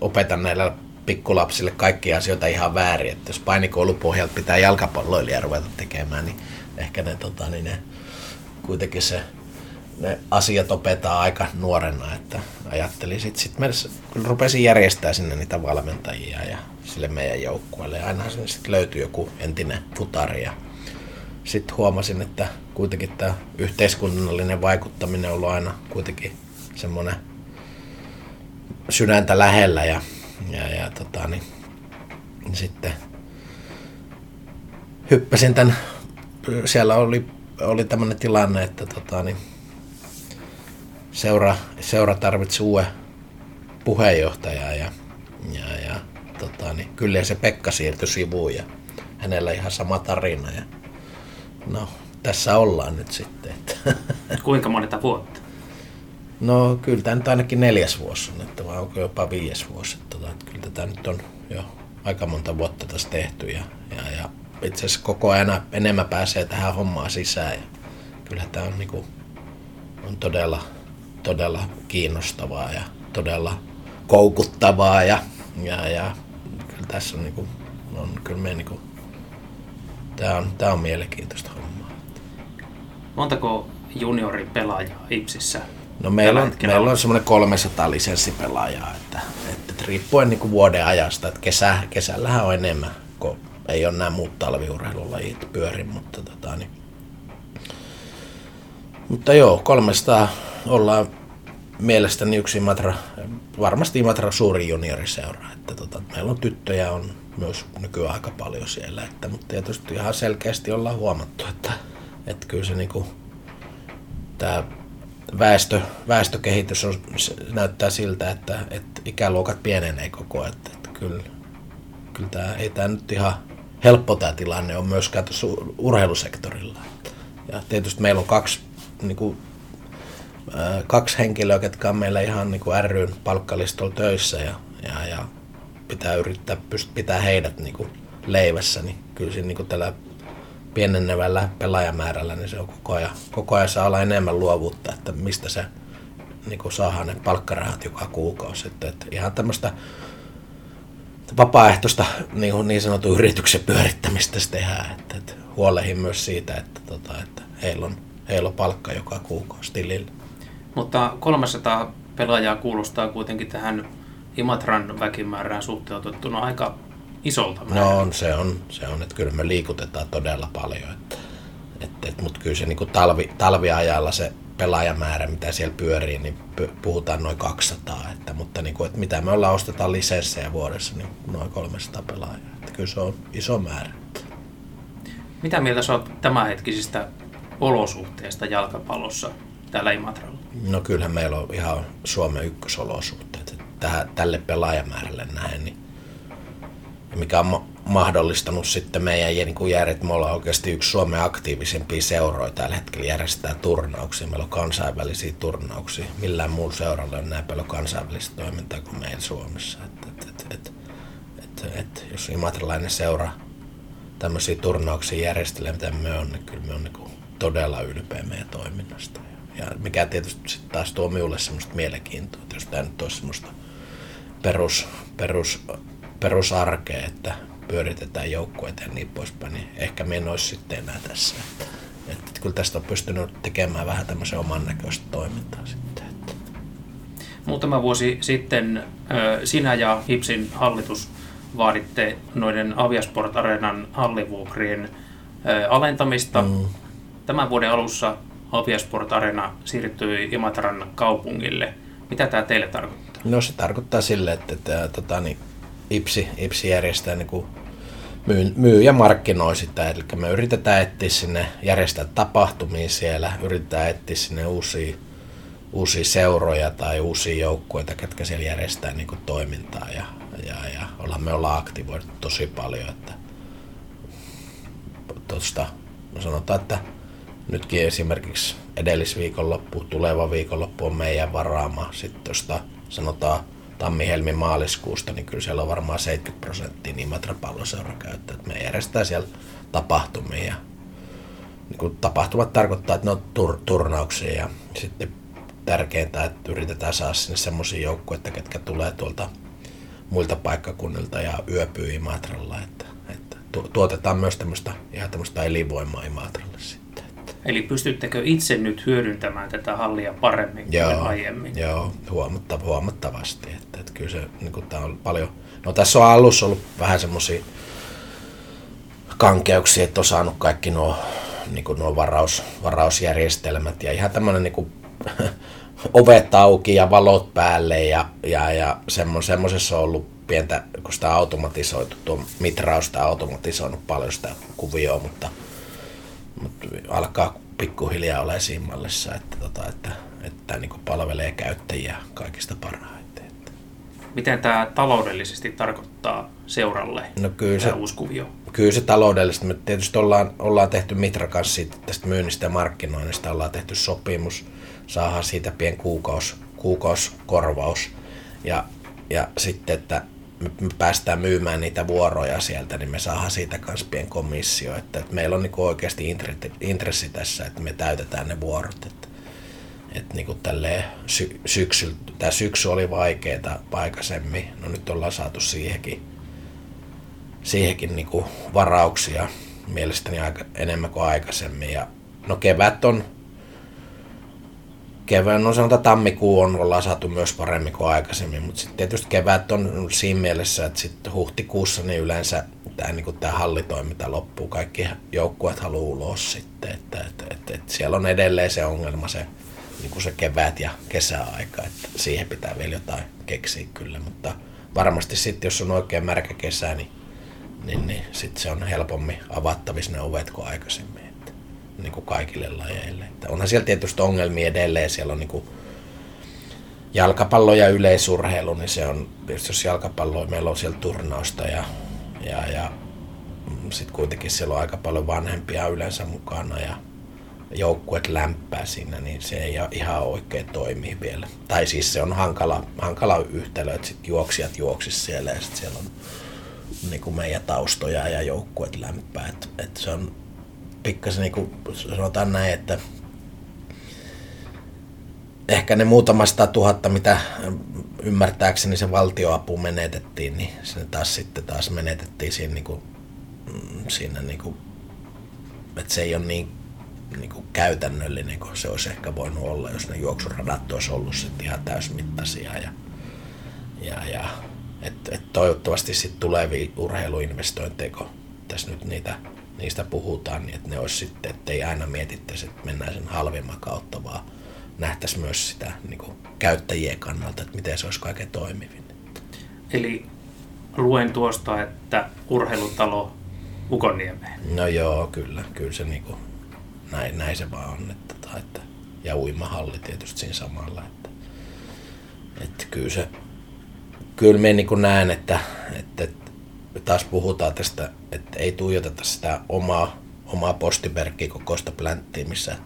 opetan näillä pikkulapsille kaikkia asioita ihan väärin, että jos painikoulupohjalta pitää jalkapalloilija ruveta tekemään, niin ehkä ne, tota, niin ne kuitenkin se ne asiat opetaan aika nuorena, että ajattelin sit, sit rupesin järjestää sinne niitä valmentajia ja sille meidän joukkueelle. Ja aina sinne sitten löytyi joku entinen futari ja sitten huomasin, että kuitenkin tämä yhteiskunnallinen vaikuttaminen on ollut aina kuitenkin semmoinen sydäntä lähellä ja, ja, ja tota, niin, niin sitten hyppäsin tämän, siellä oli, oli tämmöinen tilanne, että tota, niin, seura, seura tarvitsi uuden puheenjohtajaa ja, ja, ja tota, niin kyllä se Pekka siirtyi sivuun ja hänellä ihan sama tarina. Ja, no, tässä ollaan nyt sitten. Että. Kuinka monta vuotta? No kyllä tämä nyt ainakin neljäs vuosi on, että vai onko jopa viides vuosi. Että, tota, että kyllä tätä nyt on jo aika monta vuotta tässä tehty ja, ja, ja itse asiassa koko ajan enemmän pääsee tähän hommaan sisään. Ja kyllä tämä on, niin kuin, on todella, todella kiinnostavaa ja todella koukuttavaa ja, ja, ja kyllä tässä on, niinku, on kyllä me niinku, tää on, tää on mielenkiintoista hommaa. Montako junioripelaajaa Ipsissä No meillä on, meillä on semmoinen 300 lisenssipelaajaa, että, että, että riippuen niin vuoden ajasta, että kesä, kesällähän on enemmän, kun ei ole nämä muut talviurheilulajit pyörin, mutta tota, niin, mutta joo, 300 ollaan mielestäni yksi Imatra, varmasti Imatra suuri junioriseura. Että tota, meillä on tyttöjä on myös nykyään aika paljon siellä, että, mutta tietysti ihan selkeästi ollaan huomattu, että, että kyllä se niinku, tämä väestö, väestökehitys on, näyttää siltä, että, että ikäluokat pienenee koko ajan. Että, että kyllä, kyllä tämä, ei tämä nyt ihan, helppo tämä tilanne on myöskään tuossa urheilusektorilla. Ja tietysti meillä on kaksi, niin kuin, kaksi henkilöä, jotka on meillä ihan niin kuin ryn palkkalistolla töissä ja, ja, ja pitää yrittää pyst- pitää heidät niin kuin leivässä, niin kyllä siinä niin kuin tällä pienenevällä pelaajamäärällä, niin se on koko ajan, koko ajan saa olla enemmän luovuutta, että mistä se niin kuin saadaan ne palkkarahat joka kuukausi. Että, että ihan tämmöistä vapaaehtoista niin, niin sanotun yrityksen pyörittämistä se tehdään. Että, että huolehin myös siitä, että, tota, että heillä, on, heillä on palkka joka kuukausi tilillä. Mutta 300 pelaajaa kuulostaa kuitenkin tähän Imatran väkimäärään suhteutettuna aika isolta määrältä. No on, se on, se on, että kyllä me liikutetaan todella paljon. Että, että, että, mutta kyllä se niin kuin talvi, talviajalla se pelaajamäärä, mitä siellä pyörii, niin puhutaan noin 200. Että, mutta niin kuin, että mitä me ollaan ostetaan lisenssejä vuodessa, niin noin 300 pelaajaa. Että kyllä se on iso määrä. Mitä mieltä sä oot tämänhetkisistä olosuhteista jalkapallossa täällä Imatralla? No kyllähän meillä on ihan Suomen ykkösolosuhteet. Tähän, tälle pelaajamäärälle näin, niin mikä on mahdollistanut sitten meidän niin kuin järjet, me ollaan oikeasti yksi Suomen aktiivisempia seuroja tällä hetkellä järjestetään turnauksia. Meillä on kansainvälisiä turnauksia. Millään muulla seuralla on näin paljon kansainvälistä toimintaa kuin meillä Suomessa. Et, et, et, et, et, et, jos imatralainen seura tämmöisiä turnauksia järjestelee, mitä me on, niin kyllä me on niin todella ylpeä meidän toiminnasta. Ja mikä tietysti sitten taas tuo minulle semmoista mielenkiintoa, että jos tämä nyt olisi semmoista perus, perus, perusarkea, että pyöritetään joukkueita ja niin poispäin, niin ehkä me en olisi sitten enää tässä. Että, että kyllä tästä on pystynyt tekemään vähän tämmöisen oman näköistä toimintaa sitten. Että. Muutama vuosi sitten sinä ja Hipsin hallitus vaaditte noiden Aviasport Arenan hallivuokrien alentamista. Mm. Tämän vuoden alussa Aviasport Arena siirtyi Imatran kaupungille. Mitä tämä teille tarkoittaa? No se tarkoittaa sille, että, että tota, niin, IPSI, IPSI järjestää niin kuin myy, myy ja markkinoi sitä. Eli me yritetään etsiä sinne, järjestää tapahtumia siellä, yritetään etsiä sinne uusia, uusia seuroja tai uusia joukkueita, ketkä siellä järjestää niin kuin toimintaa. Ja, ja, ja ollaan, me ollaan aktivoitu tosi paljon. Että tosta, no sanotaan, että nytkin esimerkiksi edellisviikonloppu, tuleva viikonloppu on meidän varaama. Sitten tuosta sanotaan tammi-helmi maaliskuusta, niin kyllä siellä on varmaan 70 prosenttia Imatra palloseura käyttää. Me järjestetään siellä tapahtumia. Niin kuin tapahtumat tarkoittaa, että ne on tur- turnauksia ja sitten tärkeintä, että yritetään saada sinne semmoisia joukkueita, ketkä tulee tuolta muilta paikkakunnilta ja yöpyy Imatralla. Että, että tuotetaan myös tämmöistä, ihan tämmöistä elinvoimaa Imatralle Eli pystyttekö itse nyt hyödyntämään tätä hallia paremmin joo, kuin aiemmin? Joo, huomatta, huomattavasti. Että, että kyllä se, niin kuin, tämä on paljon... No tässä on alussa ollut vähän semmoisia kankeuksia, että on saanut kaikki nuo, niin kuin nuo varaus, varausjärjestelmät ja ihan tämmöinen niin kuin, ovet auki ja valot päälle ja, ja, ja semmoisessa on ollut pientä, kun sitä automatisoitu, tuo mitrausta automatisoinut paljon sitä kuvioa, mutta mutta alkaa pikkuhiljaa olla siinä mallissa, että, tota, että, että niin palvelee käyttäjiä kaikista parhaiten. Miten tämä taloudellisesti tarkoittaa seuralle no kyllä se, uusi kuvio? Kyllä se taloudellisesti. Me tietysti ollaan, ollaan tehty Mitra kanssa siitä, tästä myynnistä ja markkinoinnista, ollaan tehty sopimus, saadaan siitä pien kuukaus, kuukauskorvaus. Ja, ja sitten, että päästään myymään niitä vuoroja sieltä, niin me saadaan siitä myös pien komissio. Että, että meillä on niin oikeasti intressi tässä, että me täytetään ne vuorot. Että, että niin kuin sy- syksy, tämä syksy oli vaikeaa aikaisemmin. No nyt ollaan saatu siihenkin, siihenkin niin kuin varauksia mielestäni aika, enemmän kuin aikaisemmin. Ja, no kevät on kevään, no sanotaan tammikuu on, ollaan saatu myös paremmin kuin aikaisemmin, mutta sitten tietysti kevät on siinä mielessä, että sitten huhtikuussa niin yleensä tämä, niin hallitoiminta loppuu, kaikki joukkueet haluaa ulos sitten, että, että, että, että siellä on edelleen se ongelma se, niin kuin se kevät ja kesäaika, että siihen pitää vielä jotain keksiä kyllä, mutta varmasti sitten jos on oikein märkä kesä, niin, niin, niin sitten se on helpommin avattavissa ne ovet kuin aikaisemmin niin kuin kaikille lajeille. Että onhan siellä tietysti ongelmia edelleen. Siellä on niin kuin jalkapallo ja yleisurheilu, niin se on, jos jalkapallo, meillä on siellä turnausta ja, ja, ja sitten kuitenkin siellä on aika paljon vanhempia yleensä mukana ja joukkueet lämpää siinä, niin se ei ihan oikein toimi vielä. Tai siis se on hankala, hankala yhtälö, että sitten juoksijat juoksis siellä ja sitten siellä on niin kuin meidän taustoja ja joukkueet lämpää. Et, et se on pikkasen niin kuin sanotaan näin, että ehkä ne muutamasta tuhatta, mitä ymmärtääkseni se valtioapu menetettiin, niin se taas sitten taas menetettiin siinä, niin kuin, mm, siinä niin kuin, että se ei ole niin, niin kuin käytännöllinen kuin se olisi ehkä voinut olla, jos ne juoksuradat olisi ollut sitten ihan täysmittaisia. Ja, ja, ja et, et toivottavasti sitten tulevia urheiluinvestointeja, kun tässä nyt niitä, niistä puhutaan, niin että ne olisi sitten, ettei aina mietittäisi, että mennään sen halvimman kautta, vaan nähtäisiin myös sitä niin kuin käyttäjien kannalta, että miten se olisi kaiken toimivin. Eli luen tuosta, että urheilutalo Ukoniemeen. No joo, kyllä. Kyllä se niin kuin, näin, näin se vaan on. Että, että, ja uimahalli tietysti siinä samalla. Että, että kyllä se, kyllä me niin näen, että, että, että taas puhutaan tästä, että ei tuijoteta sitä omaa, omaa postimerkkiä kokoista plänttiä, missä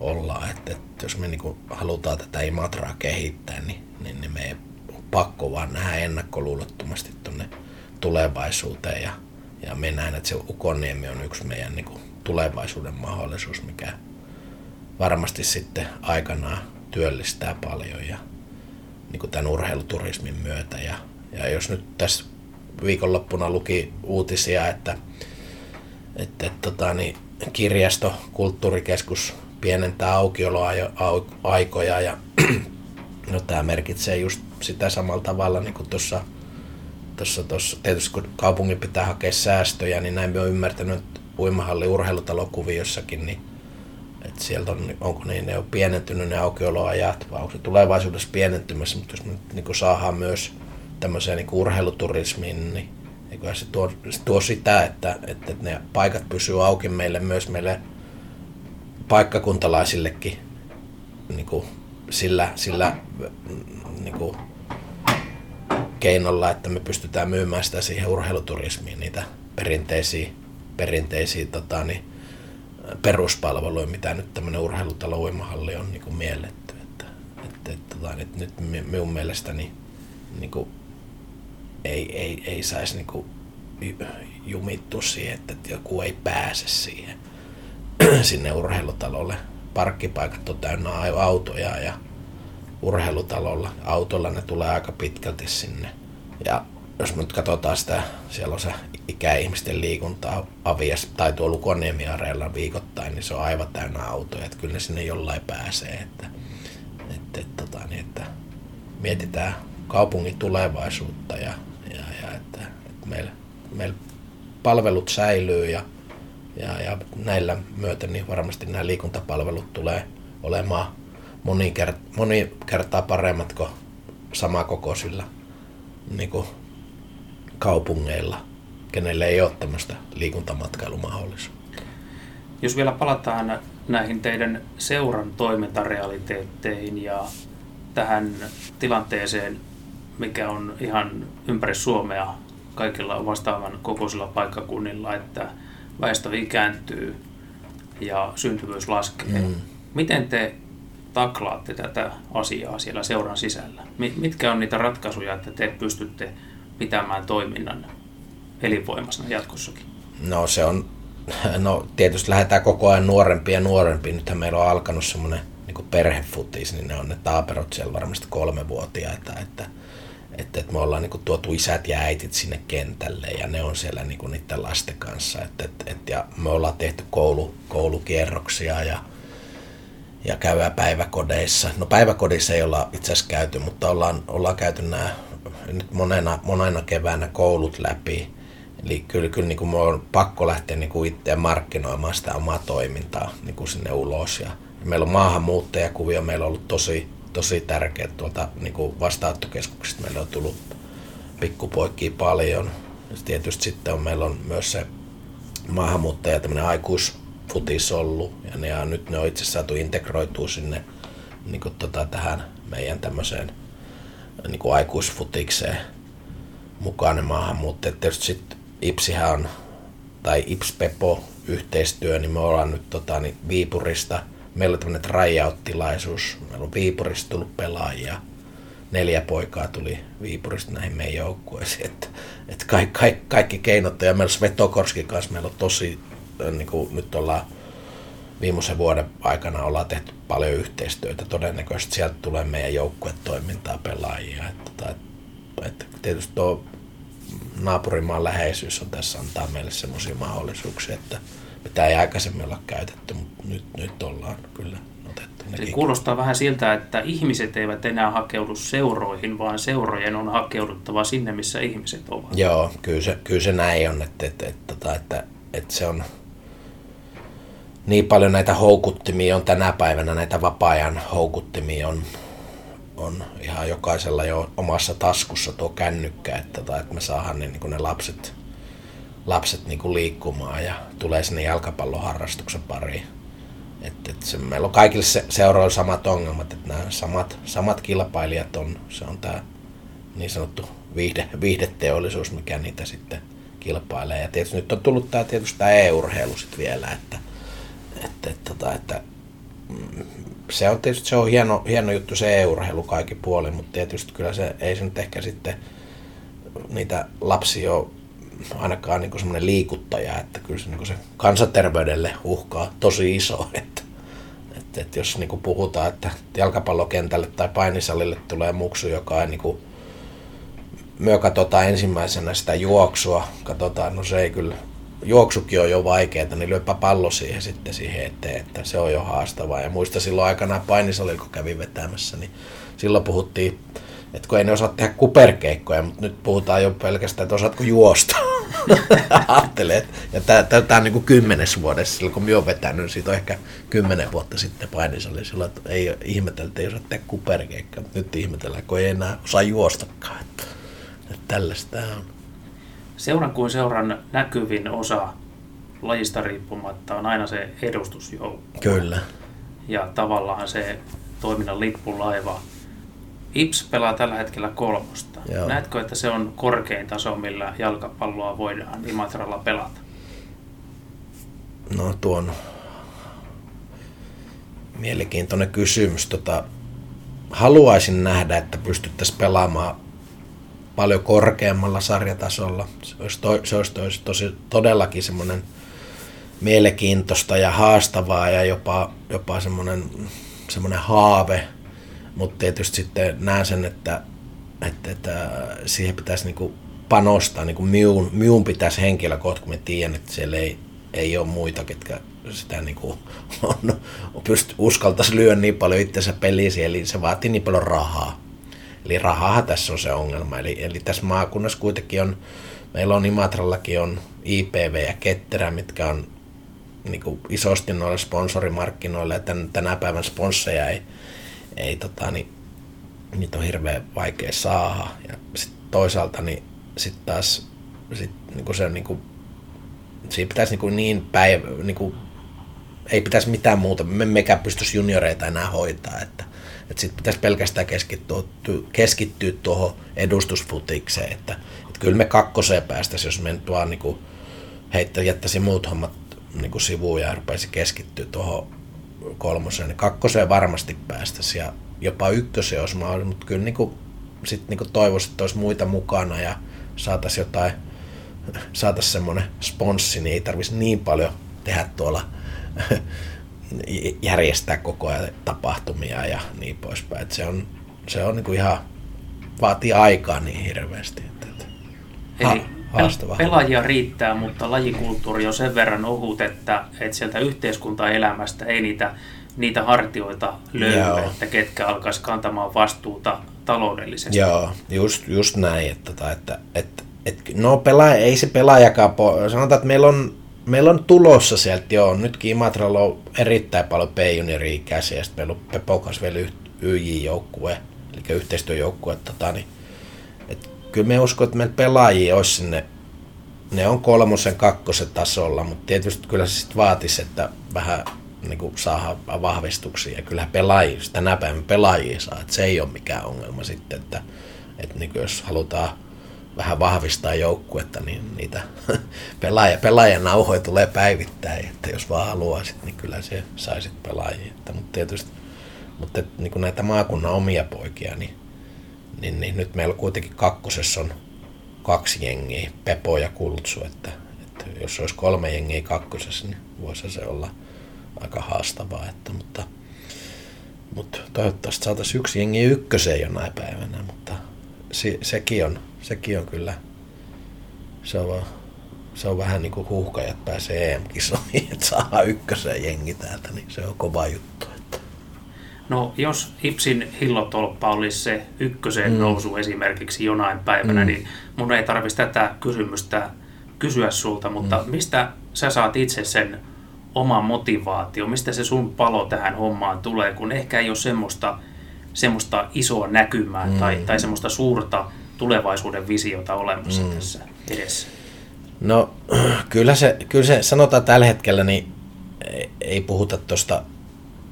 ollaan. Että, että jos me niin halutaan tätä Imatraa kehittää, niin, niin, niin me on pakko vaan nähdä ennakkoluulottomasti tuonne tulevaisuuteen. Ja, ja me näen, että se Ukoniemi on yksi meidän niin tulevaisuuden mahdollisuus, mikä varmasti sitten aikanaan työllistää paljon ja niin kuin tämän urheiluturismin myötä. Ja, ja jos nyt tässä viikonloppuna luki uutisia, että, että, tota, niin kirjasto, kulttuurikeskus pienentää aukioloaikoja ja no, tämä merkitsee just sitä samalla tavalla niin kuin tuossa Tossa, tossa, tietysti kun kaupungin pitää hakea säästöjä, niin näin me on ymmärtänyt uimahalli urheilutalokuviossakin, niin että sieltä on, onko niin, ne on pienentynyt ne aukioloajat, vai onko se tulevaisuudessa pienentymässä, mutta jos me niin saadaan myös tämmöiseen niin urheiluturismiin, niin eikö se tuo, se tuo sitä, että, että ne paikat pysyy auki meille myös meille paikkakuntalaisillekin niin kuin sillä, sillä niin kuin keinolla, että me pystytään myymään sitä siihen urheiluturismiin, niitä perinteisiä, perinteisiä tota, niin, peruspalveluja, mitä nyt tämmöinen urheilutalo uimahalli on niin kuin mielletty. Että, että, että, tota, että nyt minun mielestäni niin kuin, ei, ei, ei saisi niin kuin, jumittua siihen, että joku ei pääse siihen sinne urheilutalolle. Parkkipaikat on täynnä autoja ja urheilutalolla. Autolla ne tulee aika pitkälti sinne. Ja jos me nyt katsotaan sitä, siellä on se ikäihmisten liikuntaa Avias tai tuolla Lukoniemi-areella viikoittain, niin se on aivan täynnä autoja, että kyllä ne sinne jollain pääsee. Että, että, tota, niin, että mietitään kaupungin tulevaisuutta ja että meillä, meillä palvelut säilyy ja ja, ja näillä myötä niin varmasti nämä liikuntapalvelut tulee olemaan moni, kert, moni kertaa paremmat kuin samakokoisilla niin kuin kaupungeilla, kenelle ei ole tämmöistä liikuntamatkailumahdollisuutta. Jos vielä palataan näihin teidän seuran toimintarealiteetteihin ja tähän tilanteeseen, mikä on ihan ympäri Suomea kaikilla vastaavan kokoisilla paikkakunnilla, että väestö ikääntyy ja syntyvyys laskee. Mm. Miten te taklaatte tätä asiaa siellä seuran sisällä? Mitkä on niitä ratkaisuja, että te pystytte pitämään toiminnan elinvoimaisena jatkossakin? No se on, no tietysti lähdetään koko ajan nuorempia ja nuorempia. Nythän meillä on alkanut semmoinen niin perhefutis, niin ne on ne taaperot siellä varmasti kolmevuotiaita, että että, että me ollaan niin kuin, tuotu isät ja äitit sinne kentälle ja ne on siellä niin kuin, niiden lasten kanssa. Että, että, että, ja me ollaan tehty koulu, koulukierroksia ja, ja käydään päiväkodeissa. No päiväkodissa ei olla itse asiassa käyty, mutta ollaan, ollaan käyty nämä nyt monena, monena keväänä koulut läpi. Eli kyllä, kyllä niin kuin me on pakko lähteä niin kuin itse markkinoimaan sitä omaa toimintaa niin kuin sinne ulos. Ja, ja meillä on maahanmuuttajakuvia, meillä on ollut tosi, tosi tärkeä tuolta niin vastaanottokeskuksista. Meillä on tullut pikkupoikkia paljon. Tietysti sitten on, meillä on myös se maahanmuuttaja, tämmöinen aikuisfutis ollut. Ja ne, ja nyt ne on itse saatu integroitua sinne niin kuin tota, tähän meidän tämmöiseen niin kuin aikuisfutikseen mukaan ne maahanmuuttajat. Tietysti sitten Ipsihän on tai Ipspepo yhteistyö, niin me ollaan nyt tota, niin Viipurista, meillä on tämmöinen tryout-tilaisuus, meillä on Viipurista tullut pelaajia, neljä poikaa tuli Viipurista näihin meidän joukkueisiin, että, että kaikki, kaikki, kaikki keinot, ja meillä Svetokorskin kanssa, meillä on tosi, niin kuin nyt ollaan viimeisen vuoden aikana ollaan tehty paljon yhteistyötä. Todennäköisesti sieltä tulee meidän joukkuetoimintaa pelaajia. Että, että, että tietysti tuo naapurimaan läheisyys on tässä antaa meille semmoisia mahdollisuuksia, että mitä ei aikaisemmin olla käytetty, mutta nyt, nyt ollaan kyllä otettu. Eli kuulostaa vähän siltä, että ihmiset eivät enää hakeudu seuroihin, vaan seurojen on hakeuduttava sinne, missä ihmiset ovat. Joo, kyllä se, kyllä se näin on, että, että, että, että, että, että se on niin paljon näitä houkuttimia on tänä päivänä, näitä vapaa-ajan houkuttimia on, on ihan jokaisella jo omassa taskussa tuo kännykkä, että, tota, että me saadaan ne, niin ne lapset, lapset niin kuin liikkumaan ja tulee sinne jalkapalloharrastuksen pariin. Et, et se, meillä on kaikille se, seuroilla samat ongelmat, että nämä samat, samat kilpailijat on, se on tämä niin sanottu viihde, viihdeteollisuus, mikä niitä sitten kilpailee. Ja tietysti nyt on tullut tämä tietysti tämä e-urheilu sitten vielä, että, että, että, että, että mm, se on tietysti se on hieno, hieno juttu se e-urheilu kaikki puoli, mutta tietysti kyllä se ei se nyt ehkä sitten niitä lapsia ole ainakaan niin semmoinen liikuttaja, että kyllä se, niin se kansanterveydelle uhkaa tosi iso, että, että, että jos niin puhutaan, että jalkapallokentälle tai painisalille tulee muksu, joka ei niin kuin, myö katsotaan ensimmäisenä sitä juoksua, katsotaan, no se ei kyllä juoksukin on jo vaikeaa, niin lyöpä pallo siihen sitten siihen eteen, että se on jo haastavaa. Ja muista silloin aikanaan painisalilla, kun kävin vetämässä, niin silloin puhuttiin, että kun ei ne osaa tehdä kuperkeikkoja, mutta nyt puhutaan jo pelkästään, että osaatko juosta. Ajattelee, ja tämä on niin kuin kymmenes vuodessa, silloin kun minä olen vetänyt, siitä on ehkä kymmenen vuotta sitten painisalilla, silloin, että ei ihmetellä, että ei osaa tehdä kuperkeikkoja, mutta nyt ihmetellään, kun ei enää osaa juostakaan. Että, että tällaista on. Seuran kuin seuran näkyvin osa lajista riippumatta on aina se edustusjoukko. Kyllä. Ja tavallaan se toiminnan lippulaiva. IPS pelaa tällä hetkellä kolmosta. Joo. Näetkö, että se on korkein taso, millä jalkapalloa voidaan Imatralla pelata? No tuon mielenkiintoinen kysymys. Tota, haluaisin nähdä, että pystyttäisiin pelaamaan paljon korkeammalla sarjatasolla. Se olisi, to, se olisi, tosi, tosi, todellakin semmoinen mielenkiintoista ja haastavaa ja jopa, jopa semmoinen, semmoinen haave, mutta tietysti sitten näen sen, että, että, että siihen pitäisi niinku panostaa, niin kuin miun, miun pitäisi henkilökohtaisesti, kun mä tiedän, että siellä ei, ei ole muita, ketkä sitä niin kuin on, pyst, uskaltaisi lyödä niin paljon itsensä peliin, eli se vaatii niin paljon rahaa. Eli rahaa tässä on se ongelma. Eli, eli tässä maakunnassa kuitenkin on, meillä on Imatrallakin on IPV ja Ketterä, mitkä on niin kuin isosti noilla sponsorimarkkinoilla, ja tän, tänä päivän sponsseja ei, ei tota, niin, niitä on hirveän vaikea saada. Ja sit toisaalta niin sit taas sit, niin kuin se niin kuin, siinä pitäisi niin, kuin niin päivä, niin kuin, ei pitäisi mitään muuta, me mekään pystyisi junioreita enää hoitaa, että että sitten pitäisi pelkästään keskittyä, keskittyä tuohon edustusfutikseen, että, että kyllä me kakkoseen päästäisiin, jos me nyt vaan niin heittä, jättäisi muut hommat niin sivuun ja rupeisi keskittyä tuohon kolmoseen, niin kakkoseen varmasti päästäisiin ja jopa ykköseen olisi mahdollista, mutta kyllä niin kuin, sit niin toivoisin, että olisi muita mukana ja saataisiin jotain, saataisiin semmoinen sponssi, niin ei tarvitsisi niin paljon tehdä tuolla järjestää koko ajan tapahtumia ja niin poispäin. Et se on, se on niinku ihan, vaatii aikaa niin hirveästi. Että, että Eli haastavaa. pelaajia riittää, mutta lajikulttuuri on sen verran ohut, että, että sieltä yhteiskuntaelämästä ei niitä, niitä hartioita löydy, Joo. että ketkä alkaisi kantamaan vastuuta taloudellisesti. Joo, just, just näin. Että, tota, että, että, että, no pelaaja, ei se pelaajakaan, po- sanotaan, että meillä on meillä on tulossa sieltä, joo, nytkin Imatralla on erittäin paljon P-junioria käsiä, ja sitten meillä on Pepokas vielä YJ-joukkue, eli yhteistyöjoukkue, tota, niin, kyllä me uskon, että meillä pelaajia olisi sinne, ne on kolmosen, kakkosen tasolla, mutta tietysti kyllä se sitten vaatisi, että vähän niin kuin saadaan vahvistuksia, kyllä pelaajia, tänä päivänä pelaajia saa, että se ei ole mikään ongelma sitten, että, että niin jos halutaan vähän vahvistaa joukkuetta, niin niitä pelaaja, pelaajan nauhoja tulee päivittää, että jos vaan haluaisit, niin kyllä se saisit pelaajia. Että, mutta tietysti mutta niin kuin näitä maakunnan omia poikia, niin, niin, niin, nyt meillä kuitenkin kakkosessa on kaksi jengiä, Pepo ja Kultsu, että, että jos olisi kolme jengiä kakkosessa, niin voisi se olla aika haastavaa, että, mutta, mutta toivottavasti saataisiin yksi jengi ykköseen jonain päivänä, mutta se, sekin, on, sekin on kyllä, se on, se on vähän niin kuin huuhkajat pääsee EM-kisoihin, että saa ykköseen jengi täältä, niin se on kova juttu. No jos Ipsin hillotolppa olisi se ykköseen mm. nousu esimerkiksi jonain päivänä, mm. niin mun ei tarvitsisi tätä kysymystä kysyä sulta, mutta mm. mistä sä saat itse sen oma motivaatio, mistä se sun palo tähän hommaan tulee, kun ehkä ei ole semmoista, semmoista isoa näkymää mm. tai, tai semmoista suurta tulevaisuuden visiota olemassa mm. tässä edessä? No kyllä se, kyllä se sanotaan tällä hetkellä, niin ei puhuta tuosta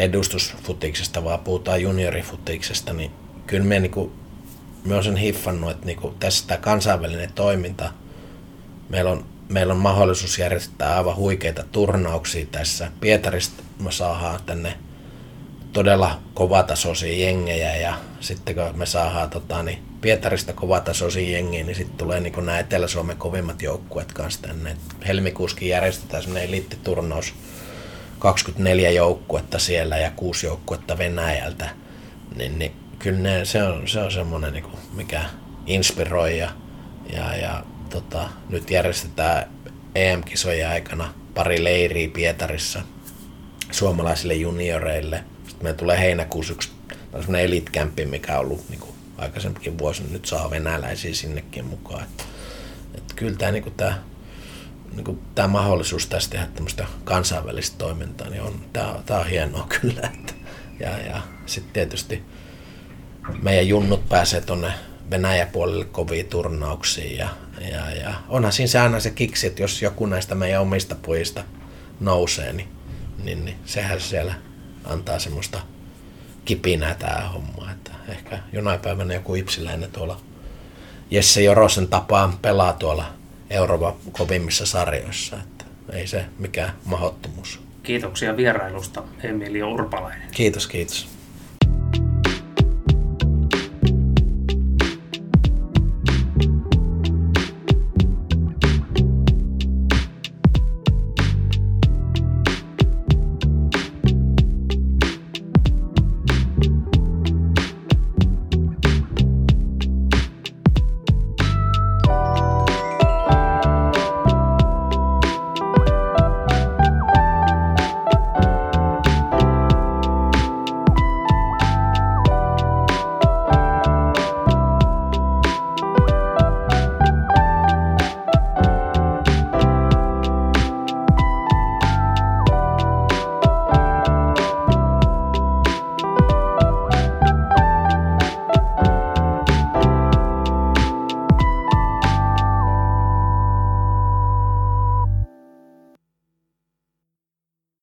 edustusfutiksesta, vaan puhutaan juniorifutiksesta, niin kyllä me, niin me sen hiffannut, että niin tässä tämä kansainvälinen toiminta, meillä on, meillä on mahdollisuus järjestää aivan huikeita turnauksia tässä. Pietarista me saadaan tänne todella kovatasoisia jengejä ja sitten kun me saadaan tota, niin Pietarista kovatasoisia jengiä, niin sitten tulee niin nämä Etelä-Suomen kovimmat joukkueet kanssa tänne. Helmikuuskin järjestetään semmoinen eliittiturnaus 24 joukkuetta siellä ja kuusi joukkuetta Venäjältä, niin, niin kyllä ne, se on, se on semmoinen, niin kuin, mikä inspiroi ja, ja, ja tota, nyt järjestetään EM-kisojen aikana pari leiriä Pietarissa suomalaisille junioreille. Sitten meillä tulee heinäkuussa yksi semmoinen elitkämpi, mikä on ollut niin kuin aikaisemminkin vuosina, nyt saa venäläisiä sinnekin mukaan. Että, että kyllä tämä, niin kuin tämä niin kuin tämä mahdollisuus tässä tehdä tämmöistä kansainvälistä toimintaa, niin on, tämä, tämä on hienoa kyllä. Että, ja, ja sitten tietysti meidän junnut pääsee tuonne Venäjän puolelle koviin turnauksiin ja, ja, ja onhan siinä se aina se kiksi, että jos joku näistä meidän omista pojista nousee, niin, niin, niin sehän siellä antaa semmoista kipinää tämä homma. Että ehkä jonain päivänä joku ipsiläinen tuolla Jesse Jorosen tapaan pelaa tuolla Euroopan kovimmissa sarjoissa. Että ei se mikään mahottomuus. Kiitoksia vierailusta, Emilio Urpalainen. Kiitos, kiitos.